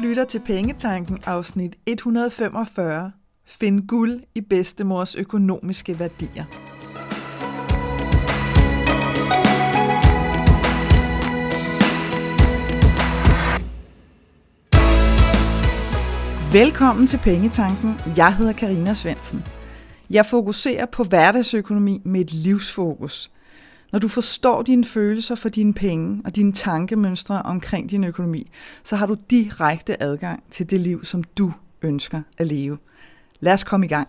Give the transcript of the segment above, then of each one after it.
lytter til Pengetanken afsnit 145. Find guld i bedstemors økonomiske værdier. Velkommen til Pengetanken. Jeg hedder Karina Svensen. Jeg fokuserer på hverdagsøkonomi med et livsfokus. Når du forstår dine følelser for dine penge og dine tankemønstre omkring din økonomi, så har du direkte adgang til det liv, som du ønsker at leve. Lad os komme i gang.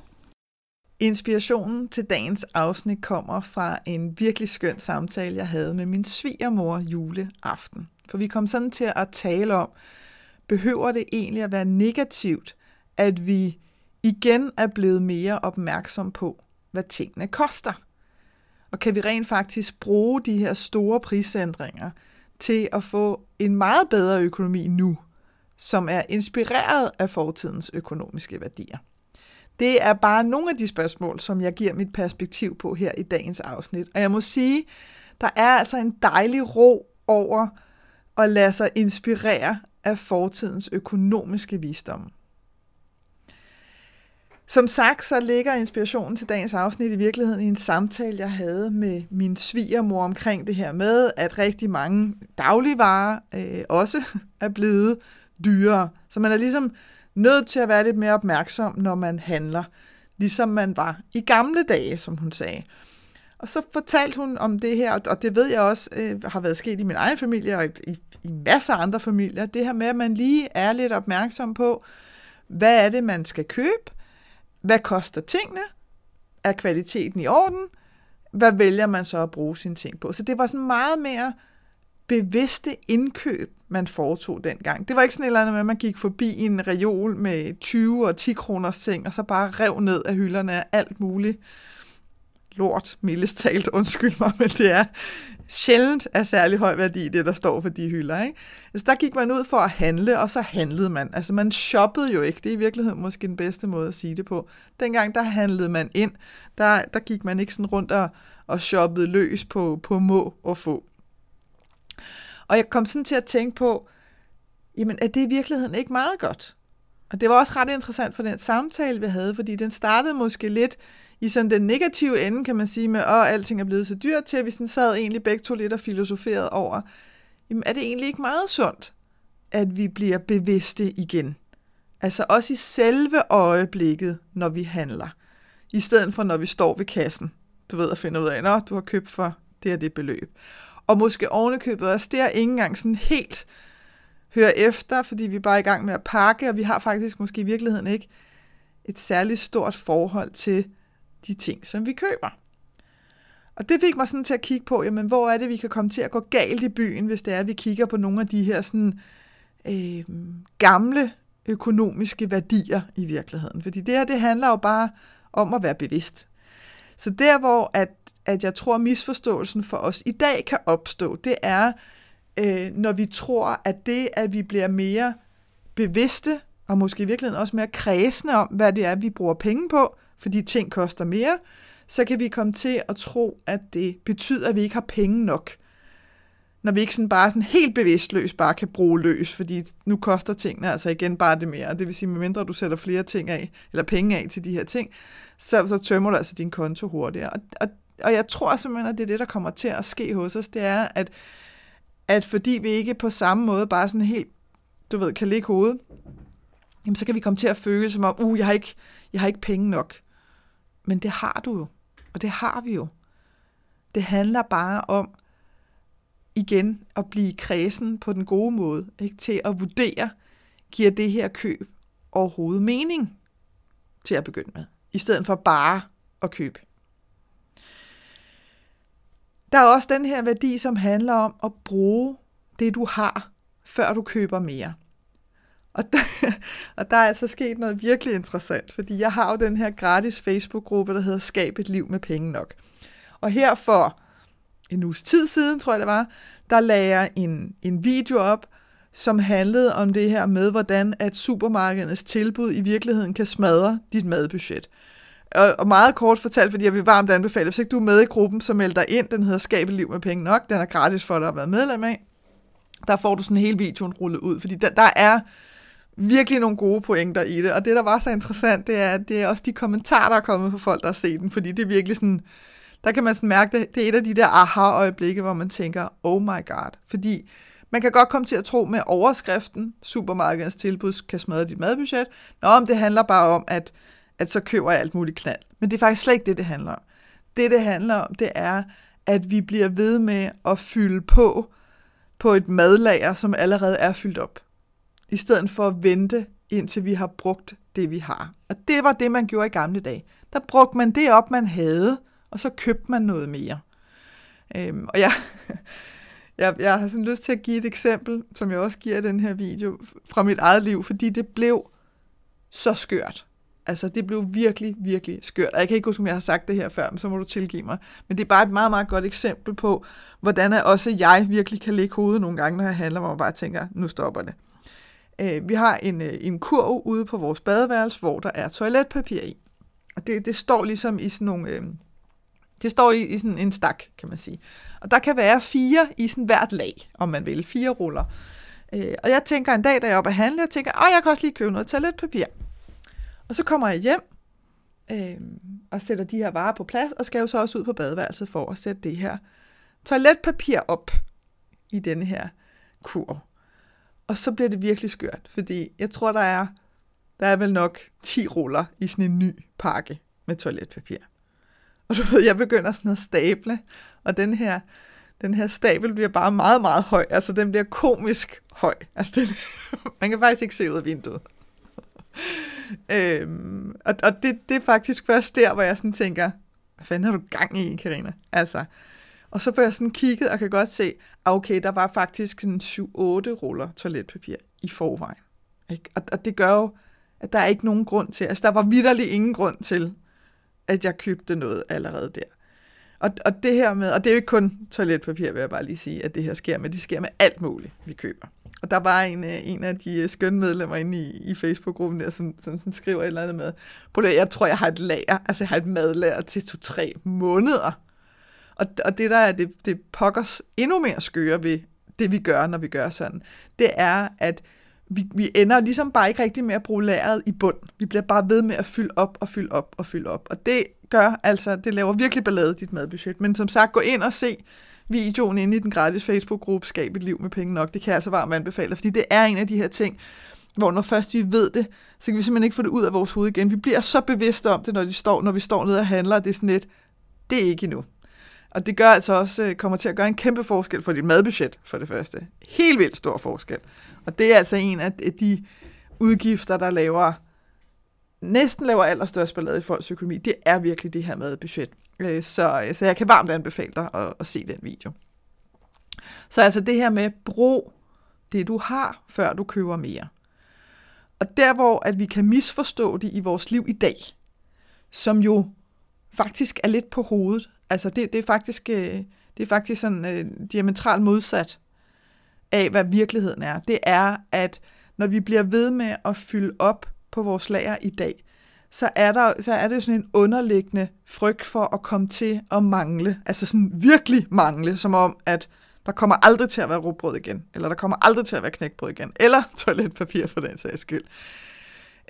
Inspirationen til dagens afsnit kommer fra en virkelig skøn samtale, jeg havde med min svigermor juleaften. For vi kom sådan til at tale om, behøver det egentlig at være negativt, at vi igen er blevet mere opmærksom på, hvad tingene koster. Og kan vi rent faktisk bruge de her store prisændringer til at få en meget bedre økonomi nu, som er inspireret af fortidens økonomiske værdier? Det er bare nogle af de spørgsmål, som jeg giver mit perspektiv på her i dagens afsnit. Og jeg må sige, der er altså en dejlig ro over at lade sig inspirere af fortidens økonomiske visdom. Som sagt, så ligger inspirationen til dagens afsnit i virkeligheden i en samtale, jeg havde med min svigermor omkring det her med, at rigtig mange dagligvarer øh, også er blevet dyrere. Så man er ligesom nødt til at være lidt mere opmærksom, når man handler, ligesom man var i gamle dage, som hun sagde. Og så fortalte hun om det her, og det ved jeg også øh, har været sket i min egen familie og i, i, i masser af andre familier, det her med, at man lige er lidt opmærksom på, hvad er det, man skal købe, hvad koster tingene, er kvaliteten i orden, hvad vælger man så at bruge sine ting på. Så det var sådan meget mere bevidste indkøb, man foretog dengang. Det var ikke sådan et eller andet med, at man gik forbi en reol med 20 og 10 kroners ting, og så bare rev ned af hylderne af alt muligt lort, mildest talt, undskyld mig, men det er sjældent af særlig høj værdi, det der står for de hylder. Ikke? Altså, der gik man ud for at handle, og så handlede man. Altså man shoppede jo ikke, det er i virkeligheden måske den bedste måde at sige det på. Dengang der handlede man ind, der, der gik man ikke sådan rundt og, og shoppede løs på, på må og få. Og jeg kom sådan til at tænke på, jamen er det i virkeligheden ikke meget godt? Og det var også ret interessant for den samtale, vi havde, fordi den startede måske lidt i sådan den negative ende, kan man sige, med, at alting er blevet så dyrt, til at vi sådan sad egentlig begge to lidt og filosoferede over, jamen er det egentlig ikke meget sundt, at vi bliver bevidste igen? Altså også i selve øjeblikket, når vi handler. I stedet for, når vi står ved kassen. Du ved at finde ud af, at du har købt for det og det beløb. Og måske ovenikøbet også der ikke engang sådan helt høre efter, fordi vi er bare i gang med at pakke, og vi har faktisk måske i virkeligheden ikke et særligt stort forhold til de ting, som vi køber. Og det fik mig sådan til at kigge på, jamen, hvor er det, vi kan komme til at gå galt i byen, hvis det er, at vi kigger på nogle af de her sådan, øh, gamle økonomiske værdier i virkeligheden. Fordi det her, det handler jo bare om at være bevidst. Så der, hvor at, at jeg tror, misforståelsen for os i dag kan opstå, det er, øh, når vi tror, at det, at vi bliver mere bevidste, og måske i virkeligheden også mere kredsende om, hvad det er, vi bruger penge på, fordi ting koster mere, så kan vi komme til at tro, at det betyder, at vi ikke har penge nok. Når vi ikke sådan bare sådan helt bevidstløst bare kan bruge løs, fordi nu koster tingene altså igen bare det mere. Det vil sige, medmindre du sætter flere ting af, eller penge af til de her ting, så, så tømmer du altså din konto hurtigere. Og, og, og jeg tror simpelthen, at det er det, der kommer til at ske hos os, det er, at, at fordi vi ikke på samme måde bare sådan helt, du ved, kan ligge hovedet, jamen så kan vi komme til at føle som om, uh, jeg har ikke, jeg har ikke penge nok. Men det har du jo, og det har vi jo. Det handler bare om, igen, at blive kredsen på den gode måde, ikke? til at vurdere, giver det her køb overhovedet mening til at begynde med, i stedet for bare at købe. Der er også den her værdi, som handler om at bruge det, du har, før du køber mere. Og der, og der er altså sket noget virkelig interessant, fordi jeg har jo den her gratis Facebook-gruppe, der hedder Skab et liv med penge nok. Og her for en uges tid siden, tror jeg det var, der lagde jeg en, en video op, som handlede om det her med, hvordan at supermarkedernes tilbud i virkeligheden kan smadre dit madbudget. Og, og meget kort fortalt, fordi jeg vil varmt anbefale, hvis ikke du er med i gruppen, så meld dig ind. Den hedder Skab et liv med penge nok. Den er gratis for dig at være medlem af. Der får du sådan hele videoen rullet ud, fordi der, der er virkelig nogle gode pointer i det. Og det, der var så interessant, det er, det er også de kommentarer, der er kommet fra folk, der har set den, fordi det er virkelig sådan, der kan man sådan mærke, det, det er et af de der aha-øjeblikke, hvor man tænker, oh my god. Fordi man kan godt komme til at tro med overskriften, supermarkedets tilbud kan smadre dit madbudget, Nå, om det handler bare om, at, at så køber jeg alt muligt knald. Men det er faktisk slet ikke det, det handler om. Det, det handler om, det er, at vi bliver ved med at fylde på på et madlager, som allerede er fyldt op. I stedet for at vente, indtil vi har brugt det, vi har. Og det var det, man gjorde i gamle dage. Der brugte man det op, man havde, og så købte man noget mere. Øhm, og jeg, jeg, jeg har sådan lyst til at give et eksempel, som jeg også giver i den her video, fra mit eget liv, fordi det blev så skørt. Altså, det blev virkelig, virkelig skørt. Og jeg kan ikke huske, om jeg har sagt det her før, men så må du tilgive mig. Men det er bare et meget, meget godt eksempel på, hvordan også jeg virkelig kan lægge hovedet nogle gange, når jeg handler, hvor man bare tænker, nu stopper det. Øh, vi har en, øh, en kurv ude på vores badeværelse, hvor der er toiletpapir i. Og det, det står ligesom i sådan nogle... Øh, det står i, i sådan en stak, kan man sige. Og der kan være fire i sådan hvert lag, om man vil. Fire ruller. Øh, og jeg tænker en dag, da jeg er oppe at handle, jeg tænker, åh, jeg kan også lige købe noget toiletpapir. Og så kommer jeg hjem øh, og sætter de her varer på plads, og skal jo så også ud på badeværelset for at sætte det her toiletpapir op i denne her kur. Og så bliver det virkelig skørt, fordi jeg tror, der er, der er vel nok 10 ruller i sådan en ny pakke med toiletpapir. Og du ved, jeg begynder sådan at stable, og den her, den her stabel bliver bare meget, meget høj. Altså, den bliver komisk høj. Altså, den, man kan faktisk ikke se ud af vinduet. øhm, og og det, det er faktisk først der, hvor jeg sådan tænker, hvad fanden har du gang i, Karina? Altså, og så får jeg sådan kigget og kan godt se, ah, okay, der var faktisk sådan 7-8 ruller toiletpapir i forvejen. Ikke? Og, og det gør jo, at der er ikke nogen grund til, altså der var vidderlig ingen grund til, at jeg købte noget allerede der. Og, og det her med, og det er jo ikke kun toiletpapir, vil jeg bare lige sige, at det her sker med, det sker med alt muligt, vi køber. Og der var en, øh, en af de øh, skønne medlemmer inde i, i Facebook-gruppen der, som, som, som skriver et eller andet med, jeg tror, jeg har et lager, altså jeg har et madlager til to-tre måneder. Og, og det der er det, det pokkers endnu mere skøre ved det, vi gør, når vi gør sådan, det er, at vi, vi ender ligesom bare ikke rigtig med at bruge lageret i bund. Vi bliver bare ved med at fylde op og fylde op og fylde op. Og det gør altså, det laver virkelig ballade dit madbudget. Men som sagt, gå ind og se videoen inde i den gratis Facebook-gruppe Skab et liv med penge nok. Det kan jeg altså varmt anbefale, fordi det er en af de her ting, hvor når først vi ved det, så kan vi simpelthen ikke få det ud af vores hoved igen. Vi bliver så bevidste om det, når, de står, når vi står nede og handler, og det er sådan lidt, det er ikke endnu. Og det gør altså også, øh, kommer til at gøre en kæmpe forskel for dit madbudget, for det første. Helt vildt stor forskel. Og det er altså en af de udgifter, der laver, næsten laver allerstørst ballade i folks økonomi. Det er virkelig det her madbudget. Øh, så, øh, så jeg kan varmt anbefale dig at, at se den video. Så altså det her med, brug det du har, før du køber mere. Og der hvor at vi kan misforstå det i vores liv i dag, som jo faktisk er lidt på hovedet. Altså det, det er faktisk, øh, det er faktisk sådan øh, diametralt modsat af, hvad virkeligheden er. Det er, at når vi bliver ved med at fylde op på vores lager i dag, så er, der, så er det sådan en underliggende frygt for at komme til at mangle. Altså sådan virkelig mangle, som om, at der kommer aldrig til at være råbrød igen, eller der kommer aldrig til at være knækbrød igen, eller toiletpapir for den sags skyld.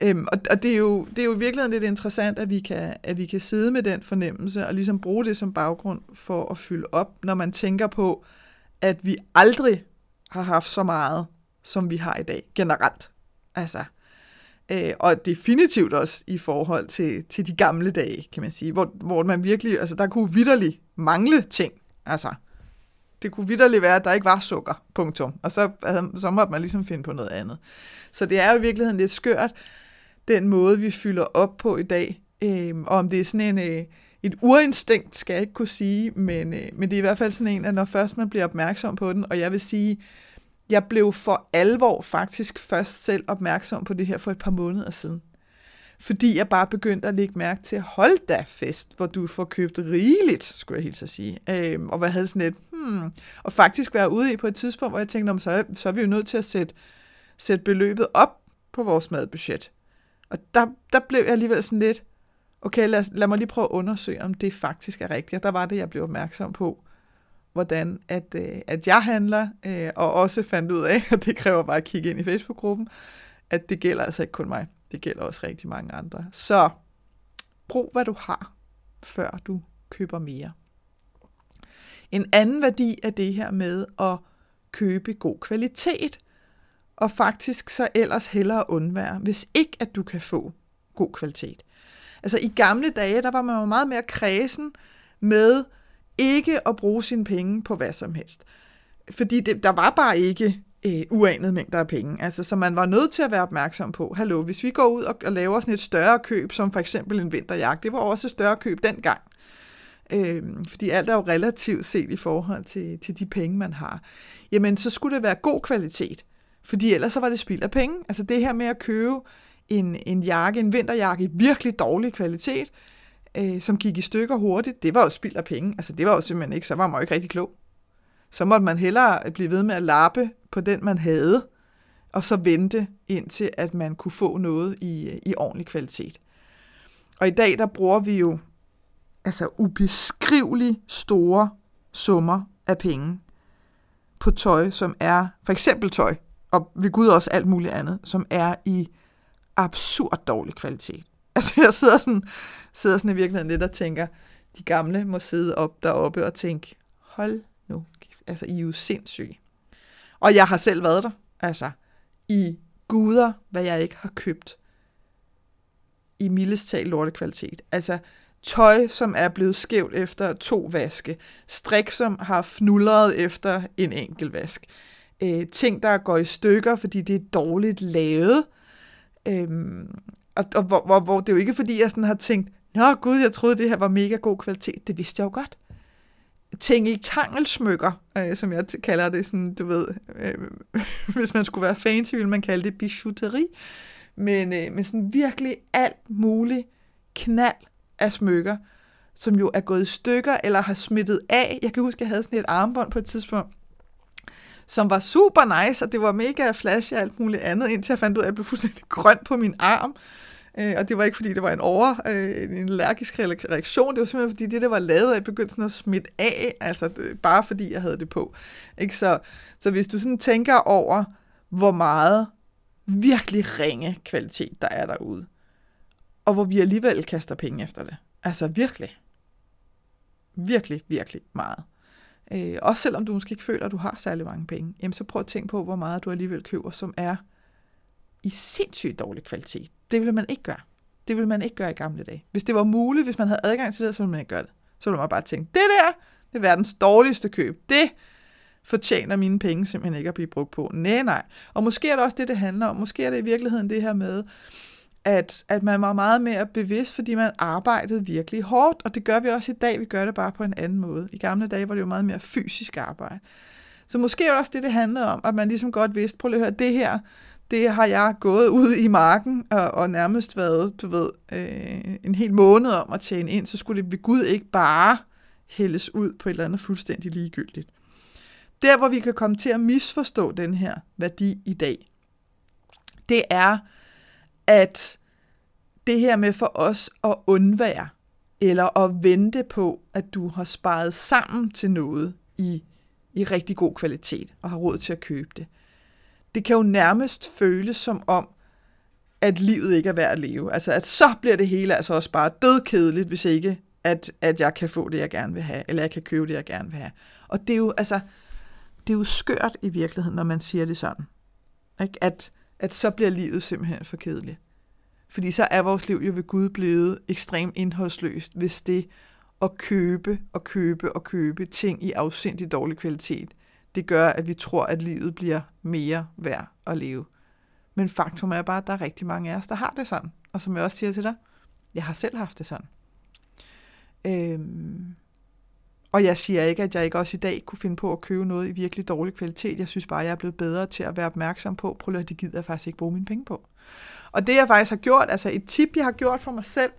Øhm, og og det, er jo, det er jo virkelig lidt interessant, at vi, kan, at vi kan sidde med den fornemmelse, og ligesom bruge det som baggrund for at fylde op, når man tænker på, at vi aldrig har haft så meget, som vi har i dag, generelt. Altså, Øh, og definitivt også i forhold til, til de gamle dage, kan man sige, hvor, hvor man virkelig, altså der kunne vidderligt mangle ting. Altså, det kunne vidderligt være, at der ikke var sukker, punktum. Og så, så måtte man ligesom finde på noget andet. Så det er jo i virkeligheden lidt skørt, den måde, vi fylder op på i dag. Øh, og om det er sådan en, øh, et urinstinkt, skal jeg ikke kunne sige, men, øh, men det er i hvert fald sådan en, at når først man bliver opmærksom på den, og jeg vil sige, jeg blev for alvor faktisk først selv opmærksom på det her for et par måneder siden. Fordi jeg bare begyndte at lægge mærke til, hold da fest, hvor du får købt rigeligt, skulle jeg helt så sige. Øhm, og hvad havde sådan et, hmm, og faktisk være ude i på et tidspunkt, hvor jeg tænkte, så, er, så er vi jo nødt til at sætte, sætte beløbet op på vores madbudget. Og der, der blev jeg alligevel sådan lidt, okay, lad, lad mig lige prøve at undersøge, om det faktisk er rigtigt. Og der var det, jeg blev opmærksom på hvordan at, øh, at jeg handler, øh, og også fandt ud af, at det kræver bare at kigge ind i Facebook-gruppen, at det gælder altså ikke kun mig. Det gælder også rigtig mange andre. Så brug, hvad du har, før du køber mere. En anden værdi er det her med at købe god kvalitet, og faktisk så ellers hellere undvære, hvis ikke at du kan få god kvalitet. Altså i gamle dage, der var man jo meget mere kredsen med ikke at bruge sine penge på hvad som helst. Fordi det, der var bare ikke øh, uanede mængder af penge. Altså, så man var nødt til at være opmærksom på, hallo, hvis vi går ud og, og laver sådan et større køb, som for eksempel en vinterjagt, det var også et større køb dengang. Øh, fordi alt er jo relativt set i forhold til, til de penge, man har. Jamen, så skulle det være god kvalitet. Fordi ellers så var det spild af penge. Altså det her med at købe en, en jakke, en vinterjakke i virkelig dårlig kvalitet, øh, som gik i stykker hurtigt, det var jo spild af penge. Altså det var jo simpelthen ikke, så var man jo ikke rigtig klog. Så måtte man hellere blive ved med at lappe på den, man havde, og så vente indtil, at man kunne få noget i, øh, i ordentlig kvalitet. Og i dag, der bruger vi jo altså ubeskriveligt store summer af penge på tøj, som er for eksempel tøj, og ved Gud også alt muligt andet, som er i absurd dårlig kvalitet. Altså jeg sidder sådan, sidder sådan i virkeligheden lidt og tænker, de gamle må sidde op deroppe og tænke, hold nu, altså I er jo sindssyge. Og jeg har selv været der, altså i guder, hvad jeg ikke har købt i mildest lorte lortekvalitet. Altså tøj, som er blevet skævt efter to vaske, strik, som har fnulleret efter en enkelt vask, øh, ting, der går i stykker, fordi det er dårligt lavet, øhm, og, og hvor, hvor, hvor det er jo ikke fordi, jeg sådan har tænkt, Nå gud, jeg troede, det her var mega god kvalitet. Det vidste jeg jo godt. Tingeltangelsmykker, øh, som jeg kalder det, sådan, du ved, øh, hvis man skulle være fancy, ville man kalde det bijouterie. Men, øh, men sådan virkelig alt muligt knald af smykker, som jo er gået i stykker eller har smittet af. Jeg kan huske, at jeg havde sådan et armbånd på et tidspunkt, som var super nice, og det var mega flash og alt muligt andet, indtil jeg fandt ud af, at jeg blev fuldstændig grøn på min arm. Øh, og det var ikke, fordi det var en over, øh, en allergisk reaktion, det var simpelthen, fordi det, der var lavet af, begyndte sådan at smitte af, altså det, bare fordi jeg havde det på. Ikke? Så, så hvis du sådan tænker over, hvor meget virkelig ringe kvalitet, der er derude, og hvor vi alligevel kaster penge efter det. Altså virkelig. Virkelig, virkelig meget. Øh, også selvom du måske ikke føler, at du har særlig mange penge, jamen så prøv at tænke på, hvor meget du alligevel køber, som er i sindssygt dårlig kvalitet. Det vil man ikke gøre. Det vil man ikke gøre i gamle dage. Hvis det var muligt, hvis man havde adgang til det, så ville man ikke gøre det. Så ville man bare tænke, det der, det er verdens dårligste køb. Det fortjener mine penge simpelthen ikke at blive brugt på. Nej, nej. Og måske er det også det, det handler om. Måske er det i virkeligheden det her med, at, at man var meget mere bevidst, fordi man arbejdede virkelig hårdt, og det gør vi også i dag, vi gør det bare på en anden måde. I gamle dage var det jo meget mere fysisk arbejde. Så måske var det også det, det handlede om, at man ligesom godt vidste, prøv lige at høre, det her, det har jeg gået ud i marken og, og nærmest været, du ved, øh, en hel måned om at tjene ind, så skulle det ved Gud ikke bare hældes ud på et eller andet fuldstændig ligegyldigt. Der, hvor vi kan komme til at misforstå den her værdi i dag, det er, at det her med for os at undvære, eller at vente på, at du har sparet sammen til noget i, i rigtig god kvalitet, og har råd til at købe det, det kan jo nærmest føles som om, at livet ikke er værd at leve. Altså, at så bliver det hele altså også bare dødkedeligt, hvis ikke, at, at jeg kan få det, jeg gerne vil have, eller jeg kan købe det, jeg gerne vil have. Og det er jo, altså, det er jo skørt i virkeligheden, når man siger det sådan. Ikke? At, at så bliver livet simpelthen for kedeligt. Fordi så er vores liv jo ved Gud blevet ekstremt indholdsløst, hvis det at købe og købe og købe ting i afsindig dårlig kvalitet, det gør, at vi tror, at livet bliver mere værd at leve. Men faktum er bare, at der er rigtig mange af os, der har det sådan. Og som jeg også siger til dig, jeg har selv haft det sådan. Øhm, og jeg siger ikke, at jeg ikke også i dag kunne finde på at købe noget i virkelig dårlig kvalitet. Jeg synes bare, at jeg er blevet bedre til at være opmærksom på, prøv at det gider jeg faktisk ikke bruge mine penge på. Og det jeg faktisk har gjort, altså et tip, jeg har gjort for mig selv,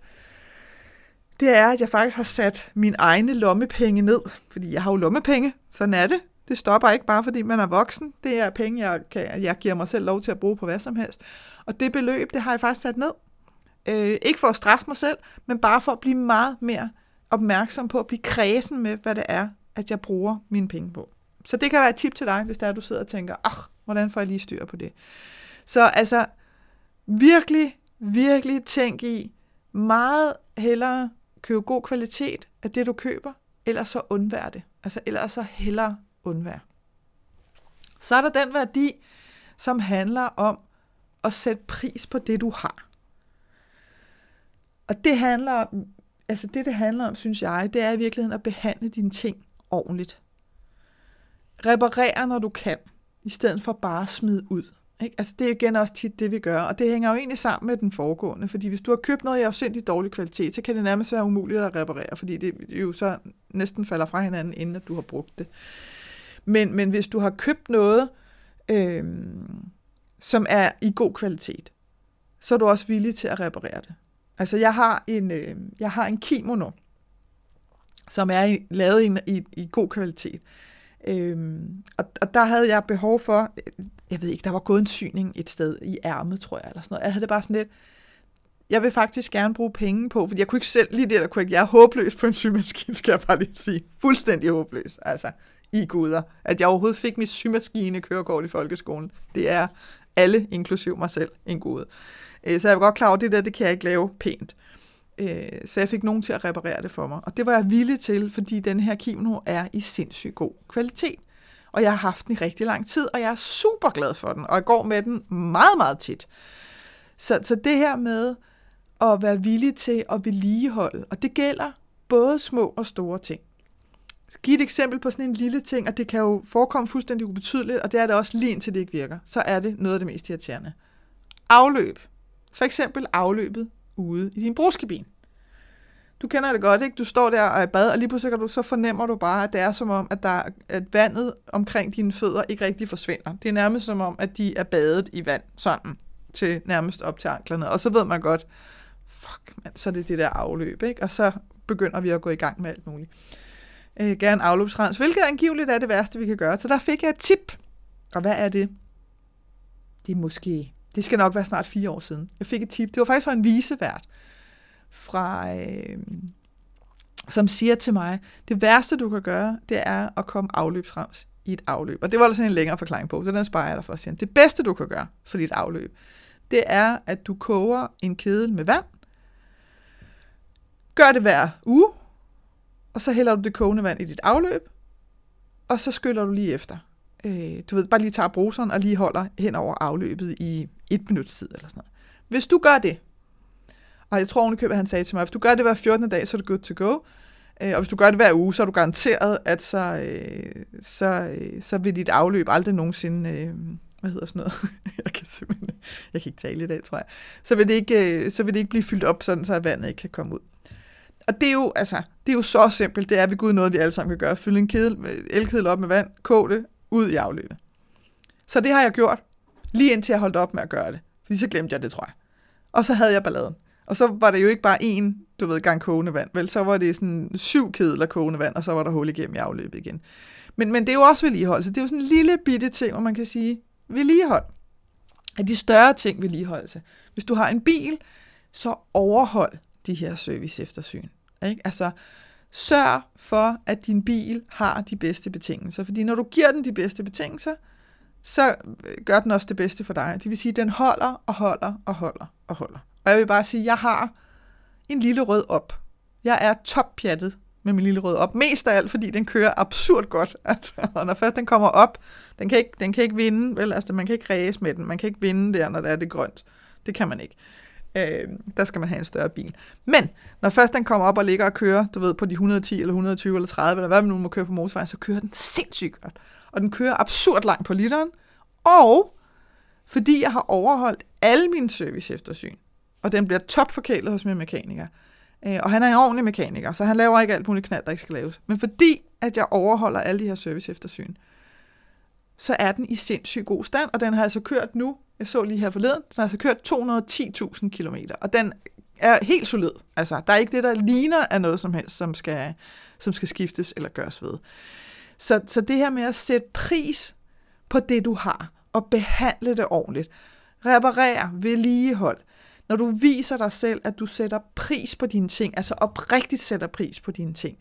det er, at jeg faktisk har sat mine egne lommepenge ned. Fordi jeg har jo lommepenge, sådan er det. Det stopper ikke bare, fordi man er voksen. Det er penge, jeg, kan, jeg giver mig selv lov til at bruge på hvad som helst. Og det beløb, det har jeg faktisk sat ned. Øh, ikke for at straffe mig selv, men bare for at blive meget mere opmærksom på at blive kredsen med, hvad det er, at jeg bruger mine penge på. Så det kan være et tip til dig, hvis der er, du sidder og tænker, ach, hvordan får jeg lige styr på det? Så altså, virkelig, virkelig tænk i, meget hellere købe god kvalitet af det, du køber, eller så undvær det. Altså, ellers så hellere undvær. Så er der den værdi, som handler om at sætte pris på det, du har. Og det handler altså det, det handler om, synes jeg, det er i virkeligheden at behandle dine ting ordentligt. Reparere, når du kan, i stedet for bare at smide ud. Ikke? Altså det er igen også tit det, vi gør, og det hænger jo egentlig sammen med den foregående, fordi hvis du har købt noget i afsindig dårlig kvalitet, så kan det nærmest være umuligt at reparere, fordi det jo så næsten falder fra hinanden, inden at du har brugt det. Men, men hvis du har købt noget, øh, som er i god kvalitet, så er du også villig til at reparere det. Altså jeg har en, øh, jeg har en kimono, som er i, lavet i, i, i god kvalitet. Øhm, og, og der havde jeg behov for, øh, jeg ved ikke, der var gået en syning et sted i ærmet, tror jeg, eller sådan noget. Jeg havde det bare sådan lidt, jeg vil faktisk gerne bruge penge på, fordi jeg kunne ikke selv, lige det der kunne ikke, jeg er håbløs på en symaskine, skal jeg bare lige sige. Fuldstændig håbløs, altså i guder. At jeg overhovedet fik mit symaskine kørekort i folkeskolen, det er alle, inklusiv mig selv, en gode. Øh, så jeg var godt klar over, at det der, det kan jeg ikke lave pænt. Øh, så jeg fik nogen til at reparere det for mig. Og det var jeg villig til, fordi den her kimono er i sindssygt god kvalitet. Og jeg har haft den i rigtig lang tid, og jeg er super glad for den, og jeg går med den meget, meget tit. Så, så det her med at være villig til at vedligeholde, og det gælder både små og store ting. Giv et eksempel på sådan en lille ting, og det kan jo forekomme fuldstændig ubetydeligt, og det er det også lige indtil det ikke virker. Så er det noget af det mest irriterende. Afløb. For eksempel afløbet ude i din brugskabine. Du kender det godt, ikke? Du står der og er i bad, og lige pludselig du, så fornemmer du bare, at det er som om, at, der, at vandet omkring dine fødder ikke rigtig forsvinder. Det er nærmest som om, at de er badet i vand, sådan, til nærmest op til anklerne. Og så ved man godt, fuck, man, så er det det der afløb, ikke? Og så begynder vi at gå i gang med alt muligt. Øh, gerne afløbsrens, hvilket angiveligt er det værste, vi kan gøre. Så der fik jeg et tip. Og hvad er det? Det er måske det skal nok være snart fire år siden. Jeg fik et tip. Det var faktisk fra en visevært, fra, øh, som siger til mig, det værste du kan gøre, det er at komme afløbsrens i et afløb. Og det var der sådan en længere forklaring på, så den sparer jeg dig for at sige. Det bedste du kan gøre for dit afløb, det er, at du koger en kedel med vand, gør det hver uge, og så hælder du det kogende vand i dit afløb, og så skyller du lige efter øh, du ved, bare lige tager bruseren og lige holder hen over afløbet i et minut tid eller sådan noget. Hvis du gør det, og jeg tror ovenikøbet, at han sagde til mig, hvis du gør det hver 14. dag, så er det good to go. Øh, og hvis du gør det hver uge, så er du garanteret, at så, øh, så, øh, så vil dit afløb aldrig nogensinde, øh, hvad hedder sådan noget, jeg kan simpelthen, jeg kan ikke tale i dag, tror jeg, så vil det ikke, øh, så vil det ikke blive fyldt op, sådan så vandet ikke kan komme ud. Og det er jo, altså, det er jo så simpelt, det er ved Gud noget, vi alle sammen kan gøre. Fylde en kedel, elkedel op med vand, kog det, ud i afløbet. Så det har jeg gjort, lige indtil jeg holdt op med at gøre det. Fordi så glemte jeg det, tror jeg. Og så havde jeg balladen. Og så var det jo ikke bare én, du ved, gang kogende vand, vel? Så var det sådan syv kedler kogende vand, og så var der hul igennem i afløbet igen. Men, men det er jo også vedligeholdelse. Det er jo sådan en lille bitte ting, hvor man kan sige, vedligehold. Af de større ting vedligeholdelse. Hvis du har en bil, så overhold de her service eftersyn. Ikke? Altså, Sørg for, at din bil har de bedste betingelser. Fordi når du giver den de bedste betingelser, så øh, gør den også det bedste for dig. Det vil sige, at den holder og holder og holder og holder. Og jeg vil bare sige, at jeg har en lille rød op. Jeg er toppjattet med min lille rød op. Mest af alt, fordi den kører absurd godt. Altså, og når først den kommer op, den kan ikke, den kan ikke vinde, vel? Altså, man kan ikke ræse med den. Man kan ikke vinde der, når det er det grønt. Det kan man ikke. Øh, der skal man have en større bil. Men når først den kommer op og ligger og kører, du ved, på de 110 eller 120 eller 30, eller hvad man nu må køre på motorvejen, så kører den sindssygt godt. Og den kører absurd langt på literen. Og fordi jeg har overholdt alle mine service eftersyn, og den bliver topforkælet hos min mekaniker, øh, og han er en ordentlig mekaniker, så han laver ikke alt muligt knald, der ikke skal laves. Men fordi at jeg overholder alle de her service eftersyn, så er den i sindssygt god stand, og den har altså kørt nu jeg så lige her forleden, den har altså kørt 210.000 km, og den er helt solid. Altså, der er ikke det, der ligner af noget som helst, som skal, som skal skiftes eller gøres ved. Så, så det her med at sætte pris på det, du har, og behandle det ordentligt, reparere, vedligehold, når du viser dig selv, at du sætter pris på dine ting, altså oprigtigt sætter pris på dine ting,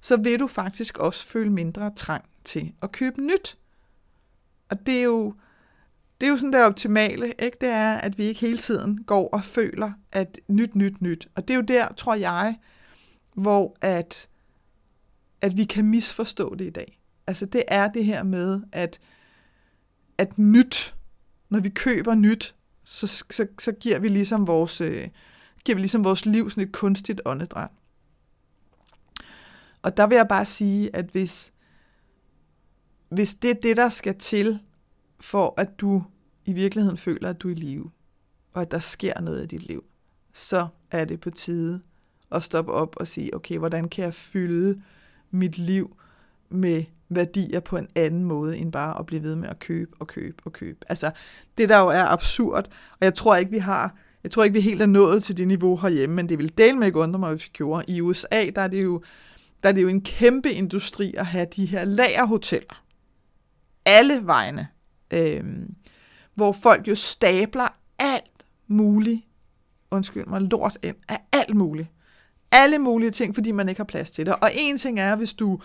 så vil du faktisk også føle mindre trang til at købe nyt. Og det er jo, det er jo sådan det optimale, ikke? det er, at vi ikke hele tiden går og føler, at nyt, nyt, nyt. Og det er jo der, tror jeg, hvor at, at vi kan misforstå det i dag. Altså det er det her med, at, at nyt, når vi køber nyt, så, så, så giver vi ligesom vores, øh, giver vi ligesom vores liv sådan et kunstigt åndedræt. Og der vil jeg bare sige, at hvis, hvis det er det, der skal til, for at du i virkeligheden føler, at du er i live, og at der sker noget i dit liv, så er det på tide at stoppe op og sige, okay, hvordan kan jeg fylde mit liv med værdier på en anden måde, end bare at blive ved med at købe og købe og købe. Altså, det der jo er absurd, og jeg tror ikke, vi har, jeg tror ikke, vi helt er nået til det niveau herhjemme, men det vil dele med ikke undre mig, hvis vi gjorde. I USA, der er det jo, der er det jo en kæmpe industri at have de her lagerhoteller. Alle vegne. Øhm, hvor folk jo stabler alt muligt, undskyld mig, lort ind af alt muligt. Alle mulige ting, fordi man ikke har plads til det. Og en ting er, hvis du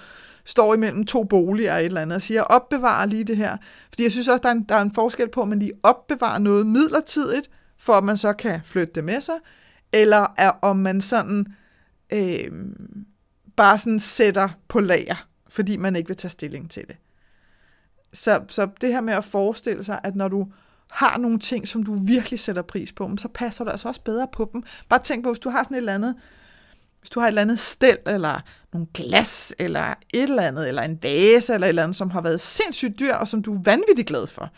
står imellem to boliger et eller andet og siger, opbevarer lige det her. Fordi jeg synes også, der er en, der er en forskel på, at man lige opbevarer noget midlertidigt, for at man så kan flytte det med sig, eller er, om man sådan øh, bare sådan sætter på lager, fordi man ikke vil tage stilling til det. Så, så det her med at forestille sig, at når du har nogle ting, som du virkelig sætter pris på, så passer du altså også bedre på dem. Bare tænk på, hvis du har sådan et eller andet, hvis du har et eller andet stel, eller nogle glas, eller et eller andet, eller en vase, eller et eller andet, som har været sindssygt dyr, og som du er vanvittigt glad for,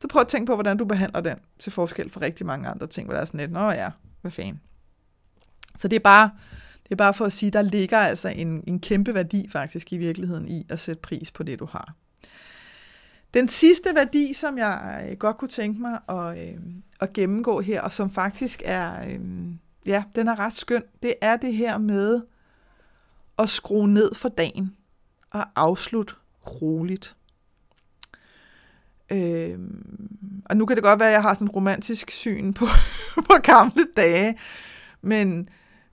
så prøv at tænke på, hvordan du behandler den, til forskel fra rigtig mange andre ting, hvor der er sådan lidt, nå ja, hvad fanden. Så det er bare, det er bare for at sige, der ligger altså en, en kæmpe værdi faktisk i virkeligheden i at sætte pris på det, du har. Den sidste værdi, som jeg øh, godt kunne tænke mig at, øh, at gennemgå her, og som faktisk er, øh, ja, den er ret skøn, det er det her med at skrue ned for dagen og afslutte roligt. Øh, og nu kan det godt være, at jeg har sådan en romantisk syn på, på gamle dage, men,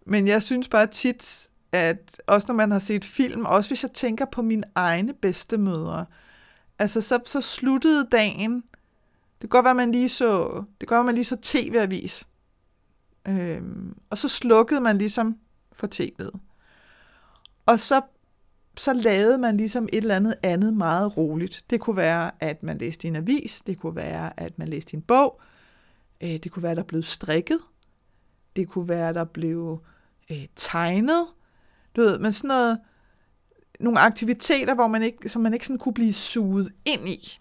men jeg synes bare tit, at også når man har set film, også hvis jeg tænker på mine egne bedstemødre, altså så, så sluttede dagen, det kan godt være, man lige så, det kan godt være, man lige så tv-avis, øhm, og så slukkede man ligesom for tv'et. Og så, så lavede man ligesom et eller andet andet meget roligt. Det kunne være, at man læste en avis, det kunne være, at man læste en bog, øh, det kunne være, at der blev strikket, det kunne være, at der blev øh, tegnet, du ved, men sådan noget, nogle aktiviteter, hvor man ikke, som man ikke sådan kunne blive suget ind i.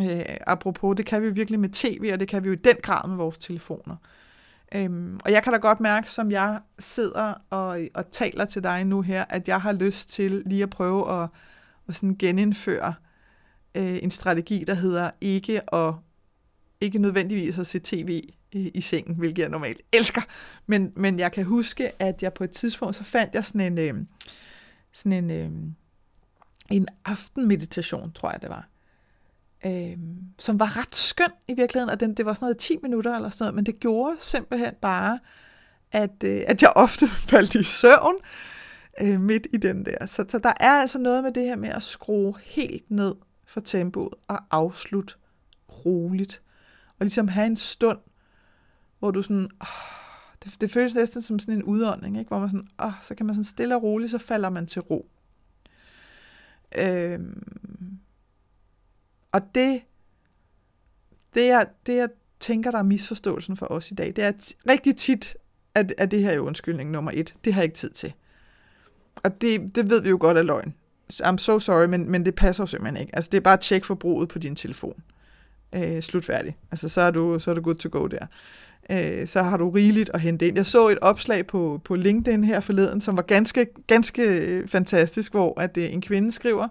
Øh, apropos, det kan vi virkelig med tv, og det kan vi jo i den grad med vores telefoner. Øhm, og jeg kan da godt mærke, som jeg sidder og, og taler til dig nu her, at jeg har lyst til lige at prøve at, at sådan genindføre øh, en strategi, der hedder ikke at ikke nødvendigvis at se tv i, i sengen, hvilket jeg normalt elsker. Men, men jeg kan huske, at jeg på et tidspunkt, så fandt jeg sådan en, øh, sådan en, øh, en aftenmeditation, tror jeg det var, øh, som var ret skøn i virkeligheden, og den, det var sådan noget 10 minutter eller sådan noget, men det gjorde simpelthen bare, at, øh, at jeg ofte faldt i søvn øh, midt i den der. Så, så der er altså noget med det her med at skrue helt ned for tempoet og afslutte roligt. Og ligesom have en stund, hvor du sådan, åh, det, det føles næsten som sådan en udånding, ikke? hvor man sådan, åh, så kan man sådan stille og roligt, så falder man til ro. Øhm, og det, det jeg, det jeg tænker, der er misforståelsen for os i dag, det er at rigtig tit, at, at det her er undskyldning nummer et. Det har jeg ikke tid til. Og det, det ved vi jo godt er løgn. I'm so sorry, men, men det passer jo simpelthen ikke. Altså, det er bare at tjekke forbruget på din telefon. Øh, slut færdig. Altså, så er, du, så er du good to go der øh, så har du rigeligt at hente ind. Jeg så et opslag på, på LinkedIn her forleden, som var ganske, ganske øh, fantastisk, hvor at øh, en kvinde skriver,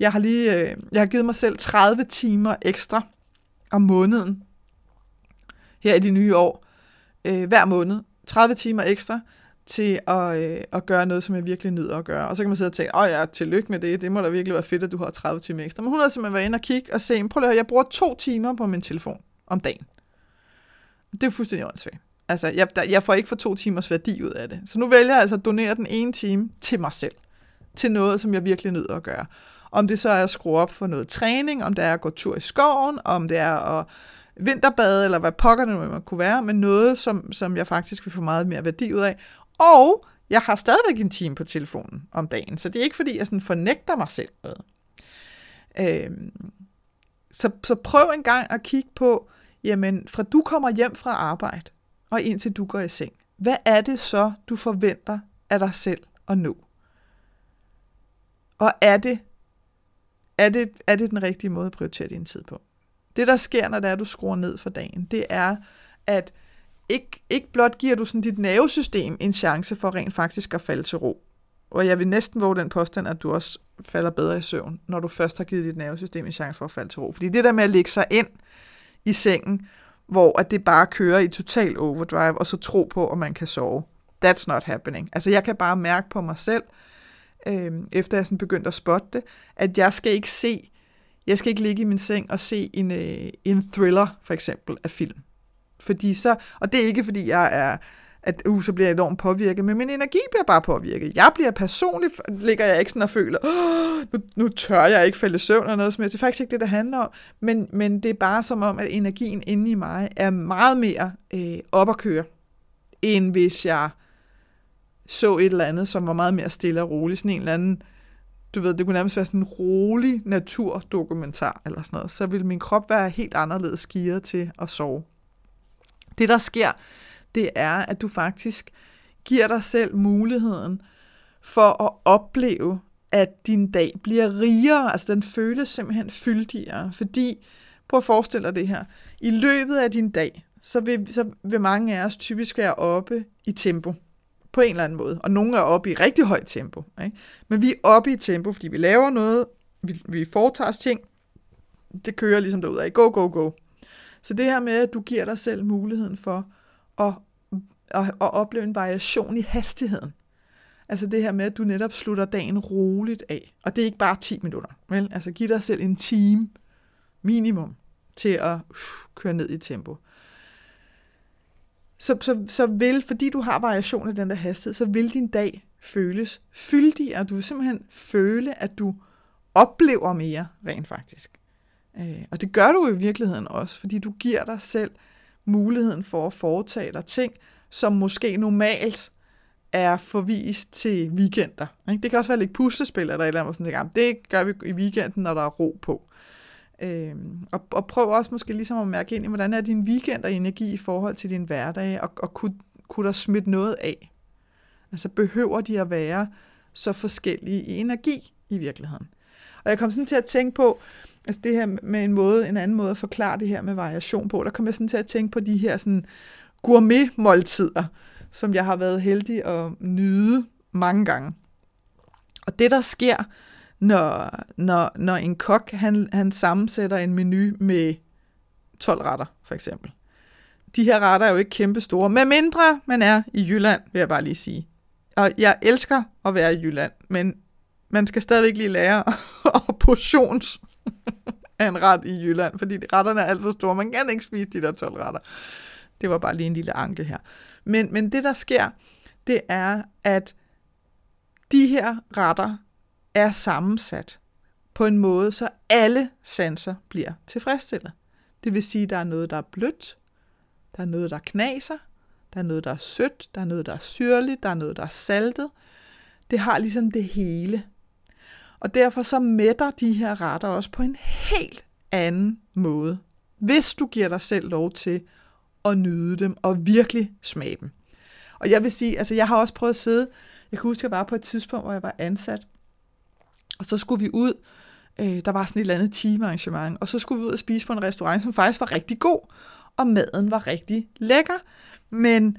jeg har lige øh, jeg har givet mig selv 30 timer ekstra om måneden her i de nye år, øh, hver måned. 30 timer ekstra til at, øh, at gøre noget, som jeg virkelig nyder at gøre. Og så kan man sidde og tænke, åh ja, tillykke med det, det må da virkelig være fedt, at du har 30 timer ekstra. Men hun har simpelthen været inde og kigge og se, prøv at høre, jeg bruger to timer på min telefon om dagen. Det er fuldstændig åndssvagt. Altså, jeg, der, jeg får ikke for to timers værdi ud af det. Så nu vælger jeg altså at donere den ene time til mig selv. Til noget, som jeg virkelig nyder at gøre. Om det så er at skrue op for noget træning, om det er at gå tur i skoven, om det er at vinterbade, eller hvad pokker det nu kunne være, men noget, som, som jeg faktisk vil få meget mere værdi ud af. Og jeg har stadigvæk en time på telefonen om dagen, så det er ikke fordi, jeg sådan fornægter mig selv noget. Øhm, så, så prøv en gang at kigge på, jamen fra du kommer hjem fra arbejde, og indtil du går i seng, hvad er det så, du forventer af dig selv at nå? Og er det, er det, er det den rigtige måde at prioritere din tid på? Det, der sker, når det er, du skruer ned for dagen, det er, at ikke, ikke blot giver du sådan dit nervesystem en chance for rent faktisk at falde til ro. Og jeg vil næsten våge den påstand, at du også falder bedre i søvn, når du først har givet dit nervesystem en chance for at falde til ro. Fordi det der med at lægge sig ind i sengen, hvor at det bare kører i total overdrive, og så tro på, at man kan sove. That's not happening. Altså jeg kan bare mærke på mig selv, øh, efter jeg sådan begyndte at spotte det, at jeg skal ikke se, jeg skal ikke ligge i min seng og se en, øh, en thriller, for eksempel, af film. Fordi så, og det er ikke fordi jeg er, at uh, så bliver jeg enormt påvirket, men min energi bliver bare påvirket. Jeg bliver personligt, ligger jeg ikke sådan og føler, oh, nu, nu tør jeg ikke falde i søvn eller noget som helst. Det er faktisk ikke det, det handler om, men, men det er bare som om, at energien inde i mig er meget mere øh, op at køre, end hvis jeg så et eller andet, som var meget mere stille og roligt. Sådan en eller anden, du ved, det kunne nærmest være sådan en rolig naturdokumentar eller sådan noget. Så ville min krop være helt anderledes gearet til at sove. Det, der sker, det er, at du faktisk giver dig selv muligheden for at opleve, at din dag bliver rigere, altså den føles simpelthen fyldigere, fordi, prøv at forestille dig det her, i løbet af din dag, så vil, så vil mange af os typisk være oppe i tempo, på en eller anden måde, og nogle er oppe i rigtig højt tempo, ikke? men vi er oppe i tempo, fordi vi laver noget, vi, vi foretager os ting, det kører ligesom derudad, go, go, go. Så det her med, at du giver dig selv muligheden for at, at, at opleve en variation i hastigheden. Altså det her med, at du netop slutter dagen roligt af. Og det er ikke bare 10 minutter. Vel? Altså giv dig selv en time minimum til at uh, køre ned i tempo. Så, så, så vil, fordi du har variation i den der hastighed, så vil din dag føles fyldigere. Du vil simpelthen føle, at du oplever mere rent faktisk. Øh, og det gør du i virkeligheden også, fordi du giver dig selv muligheden for at foretage dig ting, som måske normalt er forvist til weekender. Ikke? Det kan også være lidt puslespil eller et eller andet, sådan, det, det gør vi i weekenden, når der er ro på. Øh, og, og prøv også måske ligesom at mærke ind i, hvordan er din weekend og energi i forhold til din hverdag, og, og kunne, kunne der smitte noget af? Altså behøver de at være så forskellige i energi i virkeligheden? Og jeg kom sådan til at tænke på, Altså det her med en måde, en anden måde at forklare det her med variation på, der kom jeg sådan til at tænke på de her sådan gourmet-måltider, som jeg har været heldig at nyde mange gange. Og det, der sker, når, når, når en kok han, han sammensætter en menu med 12 retter, for eksempel. De her retter er jo ikke kæmpe store, med mindre man er i Jylland, vil jeg bare lige sige. Og jeg elsker at være i Jylland, men man skal stadigvæk lige lære at portions af en ret i Jylland, fordi retterne er alt for store. Man kan ikke spise de der 12 retter. Det var bare lige en lille anke her. Men, men det, der sker, det er, at de her retter er sammensat på en måde, så alle sanser bliver tilfredsstillet. Det vil sige, at der er noget, der er blødt, der er noget, der knaser, der er noget, der er sødt, der er noget, der er syrligt, der er noget, der er saltet. Det har ligesom det hele. Og derfor så mætter de her retter også på en helt anden måde, hvis du giver dig selv lov til at nyde dem og virkelig smage dem. Og jeg vil sige, altså jeg har også prøvet at sidde, jeg kan huske, jeg var på et tidspunkt, hvor jeg var ansat, og så skulle vi ud, øh, der var sådan et eller andet timearrangement, og så skulle vi ud og spise på en restaurant, som faktisk var rigtig god, og maden var rigtig lækker, men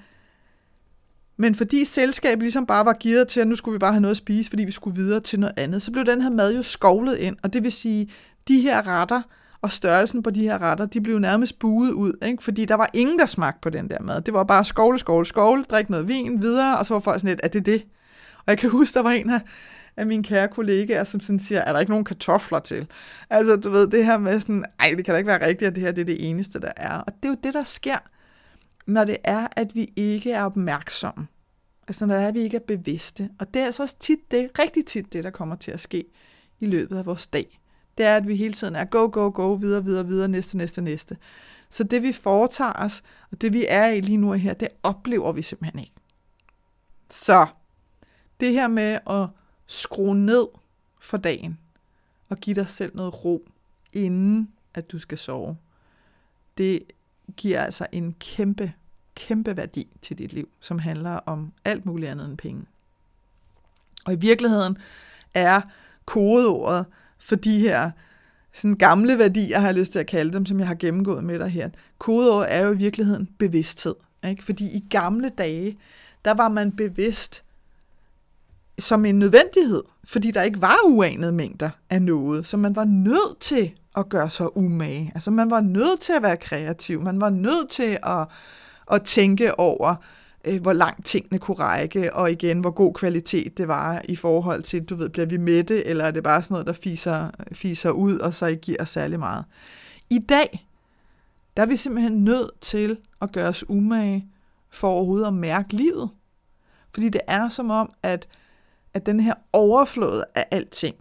men fordi selskabet ligesom bare var givet til, at nu skulle vi bare have noget at spise, fordi vi skulle videre til noget andet, så blev den her mad jo skovlet ind. Og det vil sige, de her retter og størrelsen på de her retter, de blev nærmest buet ud, ikke? fordi der var ingen, der smagte på den der mad. Det var bare skovle, skovle, skovle, drik noget vin videre, og så var folk sådan lidt, er det det? Og jeg kan huske, der var en af, af mine kære kollegaer, som sådan siger, er der ikke nogen kartofler til? Altså, du ved, det her med sådan, ej, det kan da ikke være rigtigt, at det her det er det eneste, der er. Og det er jo det, der sker når det er, at vi ikke er opmærksomme. Altså når det er, at vi ikke er bevidste. Og det er altså også tit det, rigtig tit det, der kommer til at ske i løbet af vores dag. Det er, at vi hele tiden er go, go, go, videre, videre, videre, næste, næste, næste. Så det vi foretager os, og det vi er i lige nu og her, det oplever vi simpelthen ikke. Så det her med at skrue ned for dagen, og give dig selv noget ro, inden at du skal sove, det giver altså en kæmpe, kæmpe værdi til dit liv, som handler om alt muligt andet end penge. Og i virkeligheden er kodeordet for de her sådan gamle værdier, har jeg lyst til at kalde dem, som jeg har gennemgået med dig her. Kodeordet er jo i virkeligheden bevidsthed. Ikke? Fordi i gamle dage, der var man bevidst som en nødvendighed, fordi der ikke var uanede mængder af noget, så man var nødt til at gøre sig umage. Altså man var nødt til at være kreativ, man var nødt til at, at tænke over, øh, hvor langt tingene kunne række, og igen, hvor god kvalitet det var i forhold til, du ved, bliver vi mætte, eller er det bare sådan noget, der fiser, fiser ud, og så ikke giver særlig meget. I dag, der er vi simpelthen nødt til at gøre os umage for overhovedet at mærke livet. Fordi det er som om, at, at den her overflod af alting,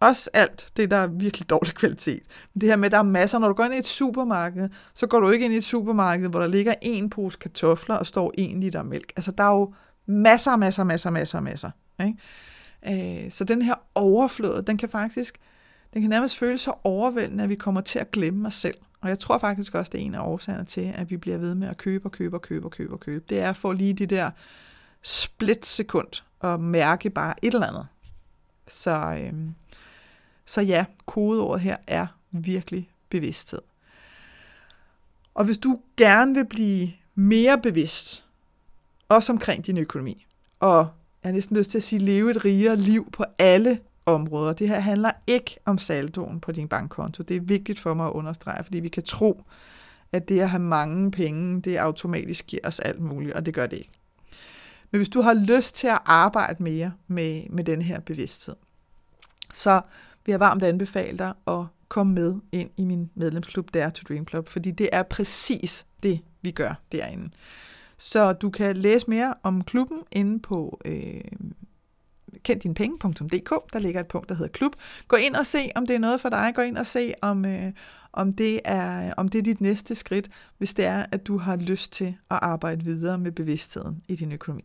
også alt det, der er virkelig dårlig kvalitet. Det her med, at der er masser. Når du går ind i et supermarked, så går du ikke ind i et supermarked, hvor der ligger en pose kartofler og står en liter mælk. Altså, der er jo masser, masser, masser, masser, masser. Ikke? Øh, så den her overflod, den kan faktisk, den kan nærmest føles så overvældende, at vi kommer til at glemme os selv. Og jeg tror faktisk også, det er en af årsagerne til, at vi bliver ved med at købe og købe og købe og købe og købe. Det er for lige de der splitsekund og mærke bare et eller andet. Så, øhm, så ja, kodeordet her er virkelig bevidsthed. Og hvis du gerne vil blive mere bevidst, også omkring din økonomi, og jeg har næsten lyst til at sige, leve et rigere liv på alle områder. Det her handler ikke om saldoen på din bankkonto. Det er vigtigt for mig at understrege, fordi vi kan tro, at det at have mange penge, det automatisk giver os alt muligt, og det gør det ikke. Men hvis du har lyst til at arbejde mere med, med den her bevidsthed, så vil jeg varmt anbefale dig at komme med ind i min medlemsklub Dare to Dream Club, fordi det er præcis det, vi gør derinde. Så du kan læse mere om klubben inde på øh, kenddinepenge.dk. Der ligger et punkt, der hedder klub. Gå ind og se, om det er noget for dig. Gå ind og se, om, øh, om, det er, om det er dit næste skridt, hvis det er, at du har lyst til at arbejde videre med bevidstheden i din økonomi.